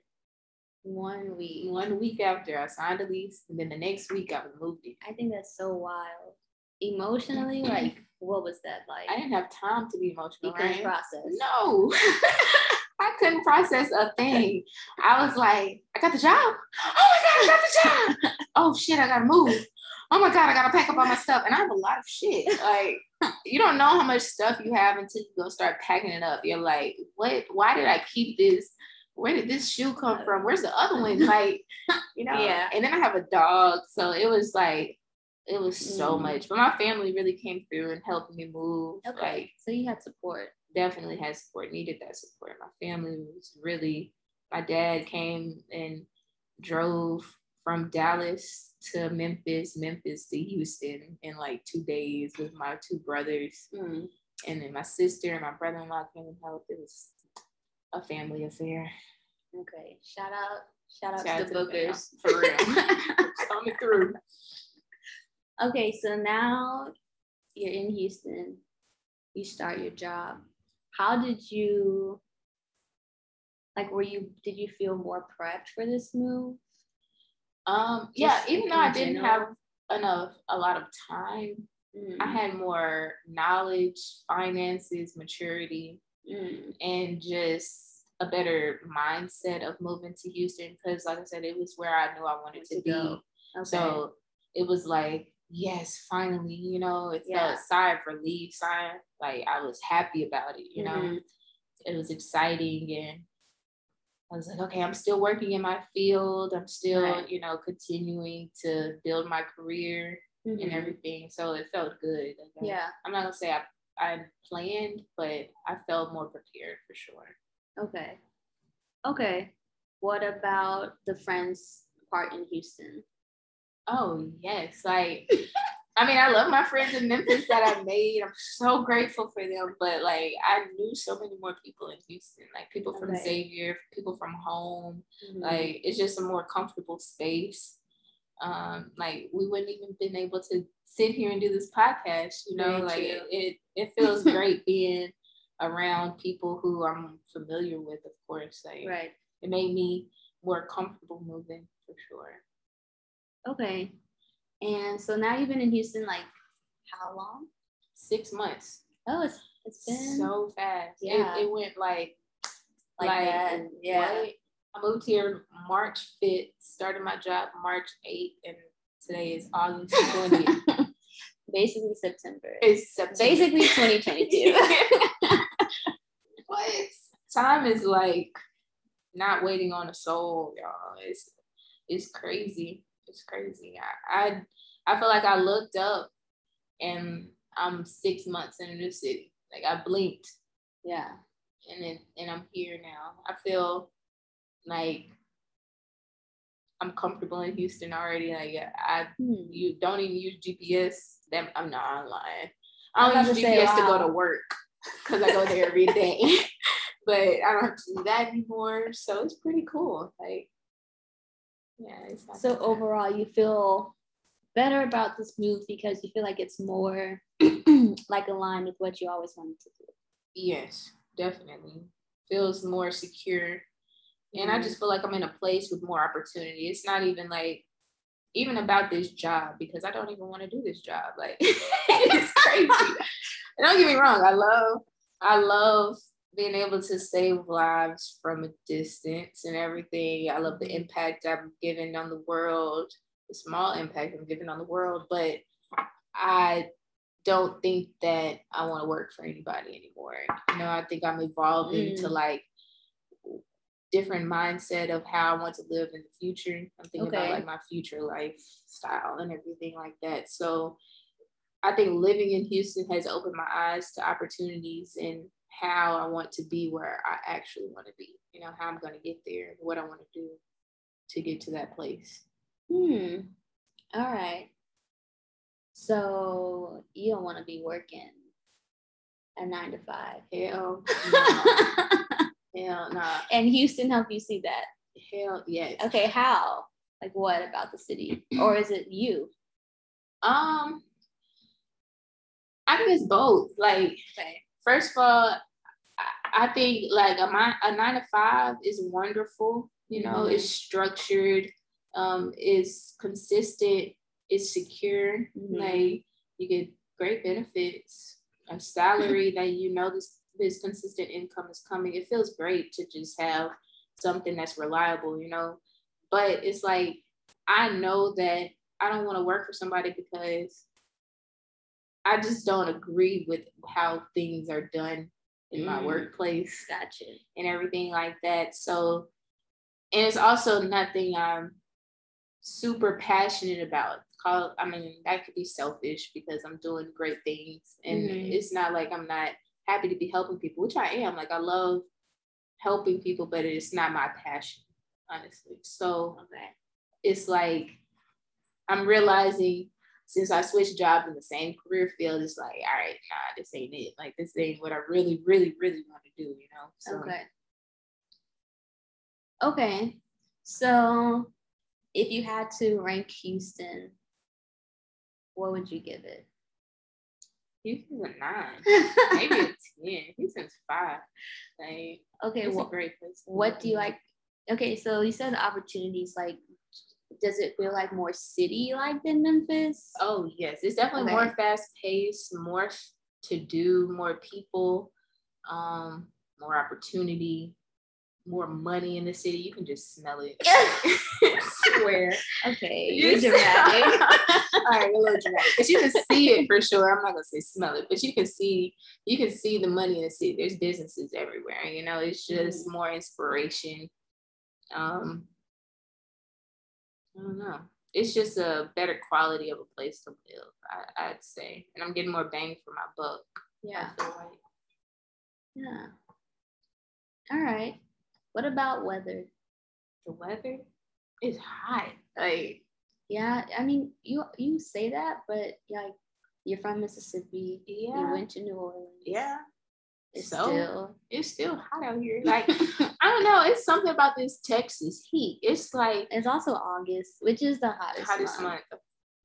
A: One week.
B: one week after I signed a lease, and then the next week I moved it.
A: I think that's so wild. Emotionally, like, what was that like?
B: I didn't have time to be emotional.
A: you couldn't
B: right?
A: process.
B: No, [laughs] I couldn't process a thing. I was like, I got the job. Oh my God, I got the job. [laughs] oh shit, I gotta move. Oh my God, I gotta pack up all my stuff. And I have a lot of shit. Like, [laughs] you don't know how much stuff you have until you go start packing it up. You're like, what? Why did I keep this? Where did this shoe come from? Where's the other one? [laughs] Like, you know?
A: Yeah.
B: And then I have a dog. So it was like, it was so
A: Mm.
B: much. But my family really came through and helped me move.
A: Okay.
B: Like,
A: so you had support.
B: definitely had support, needed that support. My family was really, my dad came and drove from Dallas to Memphis, Memphis to Houston in like two days with my two brothers.
A: Mm.
B: And then my sister and my brother in law came and helped. It was a family affair.
A: Okay. Shout out. Shout out
B: Shout
A: to the Bookers.
B: for real. [laughs] Coming through.
A: okay, so now you're in Houston. You start your job. How did you like were you did you feel more prepped for this move?
B: Um, yeah,
A: Just
B: even though I didn't have enough, a lot of time,
A: Mm.
B: I had more knowledge, finances, maturity,
A: Mm.
B: and just a better mindset of moving to Houston because, like I said, it was where I knew I wanted to,
A: To
B: be.
A: go. Okay.
B: So it was like, yes, finally, you know, it
A: Yeah.
B: felt sigh of relief, sigh like I was happy about it, you know.
A: Mhm.
B: It was exciting and I was like, okay, I'm still working in my field. I'm still,
A: Right.
B: you know, continuing to build my career and
A: Mhm.
B: everything. So it felt good. Like,
A: Yeah.
B: I'm not gonna say I I planned, but I felt more prepared for sure.
A: Okay. Okay. What about the friends part in Houston?
B: Oh yes, like [laughs] I mean, I love my friends in Memphis that I made. I'm so grateful for them. But like, I knew so many more people in Houston, like people from
A: Okay.
B: Xavier, people from home.
A: Mhm.
B: Like, it's just a more comfortable space. Um, like we wouldn't even been able to sit here and do this podcast. You know,
A: Very
B: like it, it it [laughs] feels great being around people who I'm familiar with. Of course, like
A: right.
B: it made me more comfortable moving for sure.
A: Okay. And so now you've been in Houston like how long?
B: Six months.
A: Oh, it's it's been
B: so fast.
A: Yeah.
B: It, it went like
A: like, that. Yeah.
B: I moved here March 5th, started my job March 8th, and today is August 20th. [laughs]
A: Basically September.
B: it's September.
A: Basically 2022. [laughs]
B: what? Time is like not waiting on a soul, y'all. It's it's crazy. It's crazy. I I, I feel like I looked up and I'm six months in a new city. Like I blinked
A: yeah.
B: and then and I'm here now. I feel like I'm comfortable in Houston already. Like I
A: Hmm.
B: you don't even use GPS. That I'm not I'm lying.
A: I
B: I
A: was
B: don't use
A: to say,
B: GPS to go to work because I go there every day. [laughs] but I don't have to do that anymore. So it's pretty cool. Like yeah, it's
A: So overall you feel better about this move because you feel like it's more [clears throat] like aligned with what you always wanted to do.
B: Yes, definitely. Feels more secure. And I just feel like I'm in a place with more opportunity. It's not even like even about this job because I don't even want to do this job. Like [laughs] it's crazy. [laughs] and don't get me wrong, I love I love being able to save lives from a distance and everything. I love the impact I'm giving on the world, the small impact I'm giving on the world, but I don't think that I want to work for anybody anymore. You know, I think I'm evolving mm. to like different mindset of how I want to live in the future. I'm thinking okay. about like my future lifestyle and everything like that. So I think living in Houston has opened my eyes to opportunities and how I want to be where I actually want to be. You know, how I'm going to get there, what I want to do to get to that place.
A: Hmm. All right. So you don't want to be working a nine to five.
B: Hell [laughs] no. Hell no.
A: And Houston help you see that?
B: Hell yes.
A: Okay, how? Like what about the city? or is it you?
B: Um I think it's both. Like okay. First of all, I think like a, a nine to five is wonderful. You know, mm-hmm. it's structured, um, is consistent, is secure. Mm-hmm. Like you get great benefits, a salary [laughs] that you know this this consistent income is coming. It feels great to just have something that's reliable, you know. But it's like I know that I don't want to work for somebody because I just don't agree with how things are done in my mm. workplace.
A: Gotcha.
B: And everything like that. So, and it's also nothing I'm super passionate about. Call, I mean, that could be selfish because I'm doing great things. And mm-hmm. it's not like I'm not happy to be helping people, which I am. Like, I love helping people, but it's not my passion, honestly. So, okay. it's like I'm realizing since I switched jobs in the same career field, it's like, all right, nah, this ain't it. Like this ain't what I really, really, really want to do, you know?
A: So. Okay. Okay. So if you had to rank Houston, what would you give it?
B: Houston's a nine, [laughs] maybe a ten. Houston's five. Like,
A: okay,
B: it's well, a great place.
A: What do you like? Okay, so you said the opportunities. Like, does it feel like more city like than Memphis?
B: Oh yes, it's definitely okay. more fast paced, more to do, more people, um, more opportunity, more money in the city. You can just smell it. [laughs]
A: swear. Okay, you're dramatic. [laughs]
B: All right, a little dramatic, but you can see it for sure. I'm not gonna say smell it, but you can see you can see the money in the city. There's businesses everywhere. You know, it's just mm. more inspiration. Um, I don't know. It's just a better quality of a place to live, I, would say. And I'm getting more bang for my buck.
A: Yeah. Like. Yeah. All right. What about weather?
B: The weather is hot. Like
A: yeah, I mean you you say that, but like you're from Mississippi. Yeah. You went to New Orleans.
B: Yeah. It's so still it's still hot out here. Like [laughs] I don't know, it's something about this Texas heat. It's like
A: it's also August, which is the hottest,
B: hottest month. month of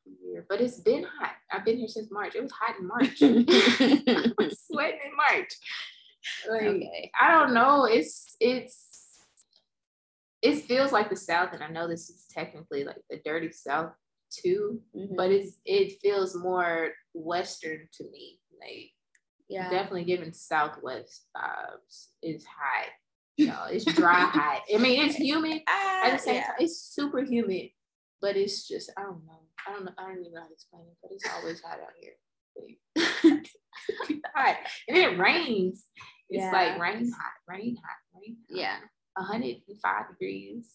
B: the year. But it's been hot. I've been here since March. It was hot in [laughs] March. [laughs] I was sweating in March. Like, okay. I don't know. It's it's it feels like the South, and I know this is technically like the dirty South too, mm-hmm. but it's it feels more Western to me. Like yeah. definitely giving Southwest vibes. It's hot. You know, it's dry [laughs] hot. I mean, it's humid at ah, the same yeah. time. It's super humid, but it's just I don't know. I don't know. I don't even know how to explain it, but it's always hot out here. [laughs] hot, and it rains. It's yeah. like rain hot, rain hot, rain. Hot.
A: Yeah,
B: 105 degrees.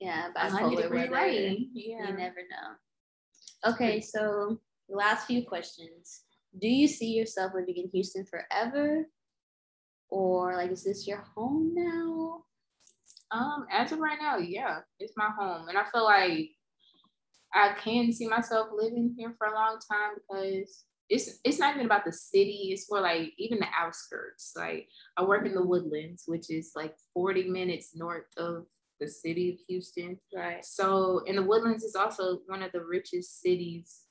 A: Yeah, but 100 degree rain. Yeah. You never know. Okay, so the last few questions do you see yourself living in Houston forever? Or like is this your home now?
B: Um, as of right now, yeah, it's my home. And I feel like I can see myself living here for a long time because it's it's not even about the city, it's more like even the outskirts. Like I work in the Woodlands, which is like 40 minutes north of the city of Houston.
A: Right.
B: So in the Woodlands is also one of the richest cities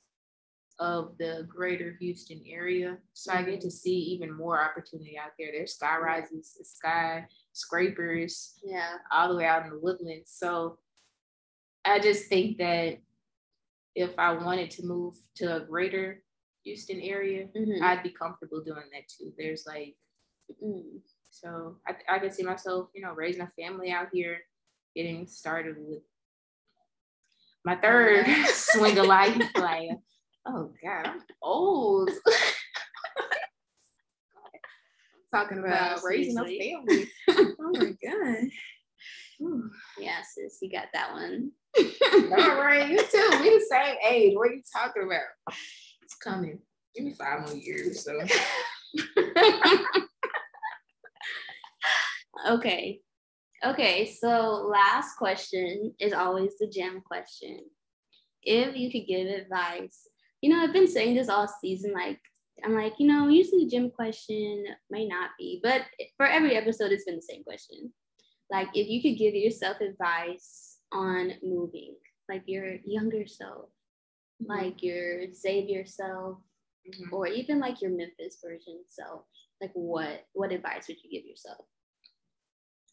B: of the greater Houston area. So I get to see even more opportunity out there. There's sky rises, sky scrapers,
A: Yeah.
B: all the way out in the Woodlands. So I just think that if I wanted to move to a greater Houston area,
A: Mhm.
B: I'd be comfortable doing that too. There's like,
A: Mm.
B: so I, I can see myself, you know, raising a family out here, getting started with my third [laughs] swing of life. Like, oh God, I'm old. [laughs] Talking about raising a family. [laughs] Oh my God. Whew.
A: Yeah, sis, you got that one.
B: All right, you too. We the same age. What are you talking about? It's coming. Give me five more years. So [laughs]
A: Okay. Okay, so last question is always the gem question. If you could give advice, you know, I've been saying this all season, like, I'm like, you know, usually the gem question may not be, but for every episode, it's been the same question. Like, if you could give yourself advice on moving, like your younger self, like your Xavier self,
B: Mhm.
A: or even like your Memphis version self, like what what advice would you give yourself?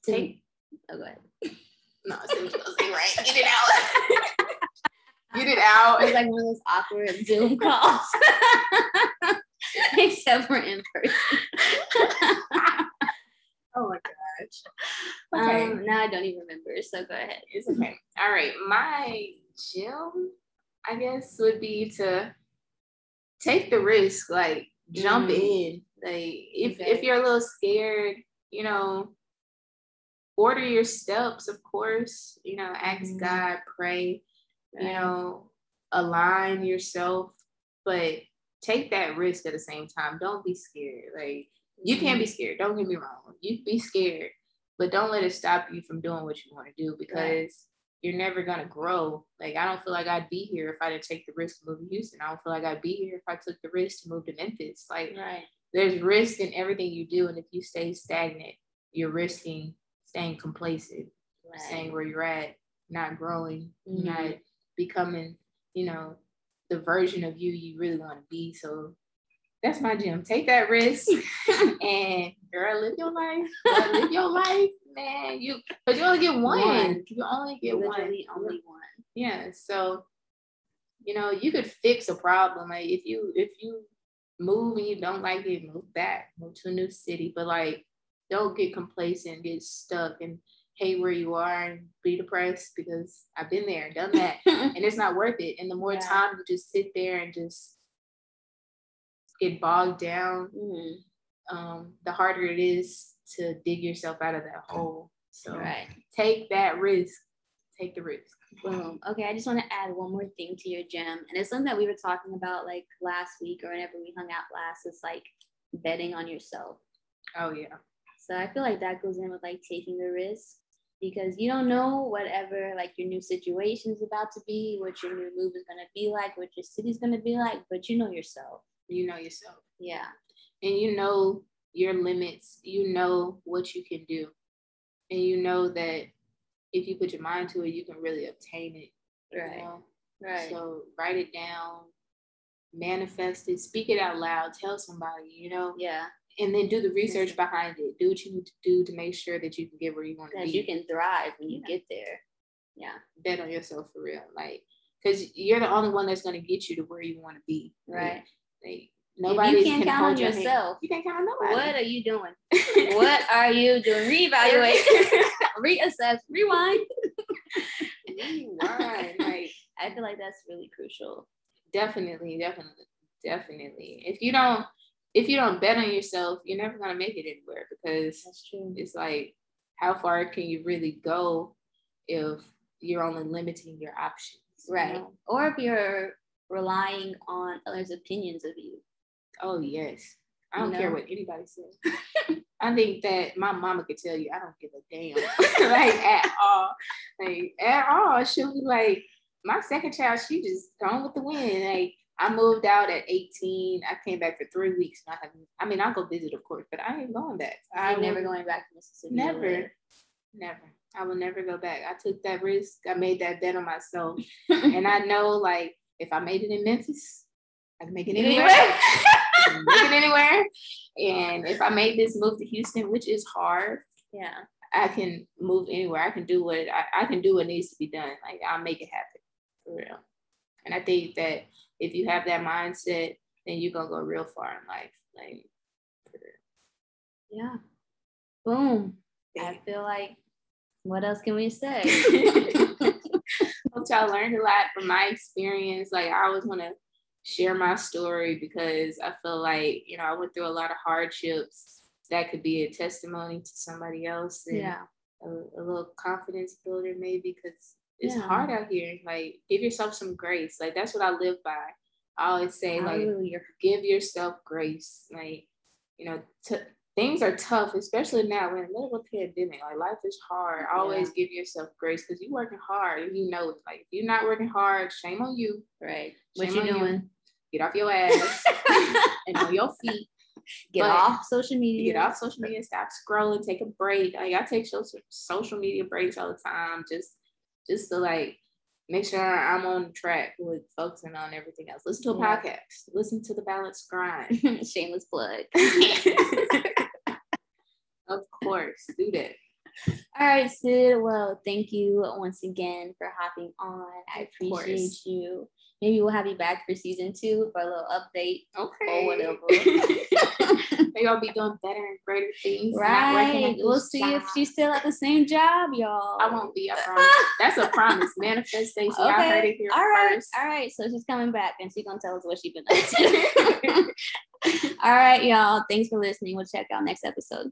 B: Take-
A: oh, go ahead.
B: no, I see what you're gonna say, right? Get it out. [laughs] Get it out.
A: It's like one of those awkward [laughs] Zoom calls, [laughs] except for in person. [laughs]
B: oh my gosh. Okay.
A: Um, now I don't even remember, so go ahead.
B: It's okay. All right. My gem, I guess, would be to take the risk, like jump
A: Mm.
B: in. Like if
A: Okay.
B: if you're a little scared, you know, order your steps, of course. You know, ask
A: Mhm.
B: God, pray, you know, align yourself, but take that risk at the same time. Don't be scared. Like you can't
A: Mm-hmm.
B: be scared. Don't get me wrong. You be scared, but don't let it stop you from doing what you want to do because you're never gonna grow. Like I don't feel like I'd be here if I didn't take the risk to move to Houston. I don't feel like I'd be here if I took the risk to move to Memphis. Like
A: right.
B: there's risk in everything you do, and if you stay stagnant, you're risking staying complacent, staying where you're at, not growing,
A: Mhm.
B: not becoming, you know, the version of you you really want to be. So that's my gem. Take that risk [laughs] and girl, live your life. Girl, live your [laughs] life, man. You but you only get one.
A: One.
B: You only get one.
A: Literally only one.
B: Yeah. So, you know, you could fix a problem. Like if you if you move and you don't like it, move back, move to a new city. But like don't get complacent, get stuck and hate where you are and be depressed because I've been there and done that [laughs] and it's not worth it. And the more
A: Yeah.
B: time you just sit there and just get bogged down,
A: Mhm.
B: um, the harder it is to dig yourself out of that hole. So
A: Right.
B: take that risk. Take the risk.
A: Boom. Okay, I just want to add one more thing to your gem. And it's something that we were talking about like last week or whenever we hung out last. It's like betting on yourself.
B: Oh yeah.
A: So I feel like that goes in with like taking the risk because you don't know whatever like your new situation is about to be, what your new move is gonna be like, what your city's gonna be like, but you know yourself.
B: You know yourself.
A: Yeah.
B: And you know your limits. You know what you can do. And you know that if you put your mind to it, you can really obtain it. you
A: Right.
B: know?
A: Right.
B: So write it down, manifest it, speak it out loud, tell somebody, you know,
A: yeah.
B: And then do the research behind it. Do what you need to do to make sure that you can get where you want to be.
A: you can thrive when you
B: Yeah.
A: get there. Yeah.
B: bet on yourself for real. Like, because you're the only one that's going to get you to where you want to be.
A: Right.
B: Like, nobody
A: you can't
B: can
A: count on
B: your hand.
A: yourself,
B: You can't count on nobody.
A: what are you doing? [laughs] what are you doing? Reevaluate, [laughs] reassess, rewind.
B: Rewind, like [laughs]
A: I feel like that's really crucial.
B: definitely, definitely, definitely. If you don't, if you don't bet on yourself, you're never gonna make it anywhere because
A: That's true.
B: it's like, how far can you really go if you're only limiting your options? you
A: Right.
B: know?
A: Or if you're relying on others' opinions of you.
B: Oh yes. I don't care
A: know?
B: what anybody says. [laughs] I think that my mama could tell you I don't give a damn. [laughs] [laughs] like at all. Like at all. She'll be like, my second child, she just gone with the wind. Like I moved out at 18. I came back for three weeks. And I haven't I mean I'll go visit of course, but I ain't going back. I
A: I'm never going back to Mississippi.
B: never. Never. I will never go back. I took that risk. I made that bet on myself. [laughs] and I know like if I made it in Memphis, I can make it anywhere. make it anywhere. [laughs] [laughs] And if I made this move to Houston, which is hard,
A: yeah,
B: I can move anywhere. I can do what I, I can do what needs to be done. Like I'll make it happen for real. And I think that if you have that mindset, then you're gonna go real far in life. Like
A: yeah. Boom. Yeah. I feel like what else can we say? [laughs] [laughs]
B: Hope y'all learned a lot from my experience. Like I always want to share my story because I feel like, you know, I went through a lot of hardships that could be a testimony to somebody else and yeah. a, a little confidence builder maybe because it's yeah. hard out here. Like give yourself some grace. Like that's what I live by. I always say Hallelujah. like give yourself grace. Like, you know, t- things are tough, especially now when we're in the middle of a pandemic. Like life is hard. Always give yourself grace because you're working hard and you know it. Like if you're not working hard, shame on you.
A: Right. Shame what you doing? You.
B: Get off your ass [laughs] and on your feet.
A: Get but off social media.
B: Get off social media. Stop scrolling. Take a break. Like I take social social media breaks all the time. Just just to like make sure I'm on track with focusing on everything else. Listen to a yeah. podcast. Listen to the Balanced Grind. [laughs]
A: Shameless plug. [laughs]
B: of course, do that.
A: All right, Syd. Well, thank you once again for hopping on. I appreciate you. Maybe we'll have you back for season two for a little update.
B: Okay. Or whatever. [laughs] Maybe I'll be [laughs] doing better and greater things.
A: Right. We'll see job. if she's still at the same job, y'all.
B: I won't be, I [laughs] promise. That's a promise. Manifestation. Okay. I heard it here
A: All right.
B: First.
A: All right. So she's coming back and she's gonna tell us what she's been up to. All right, y'all. Thanks for listening. We'll check out next episode.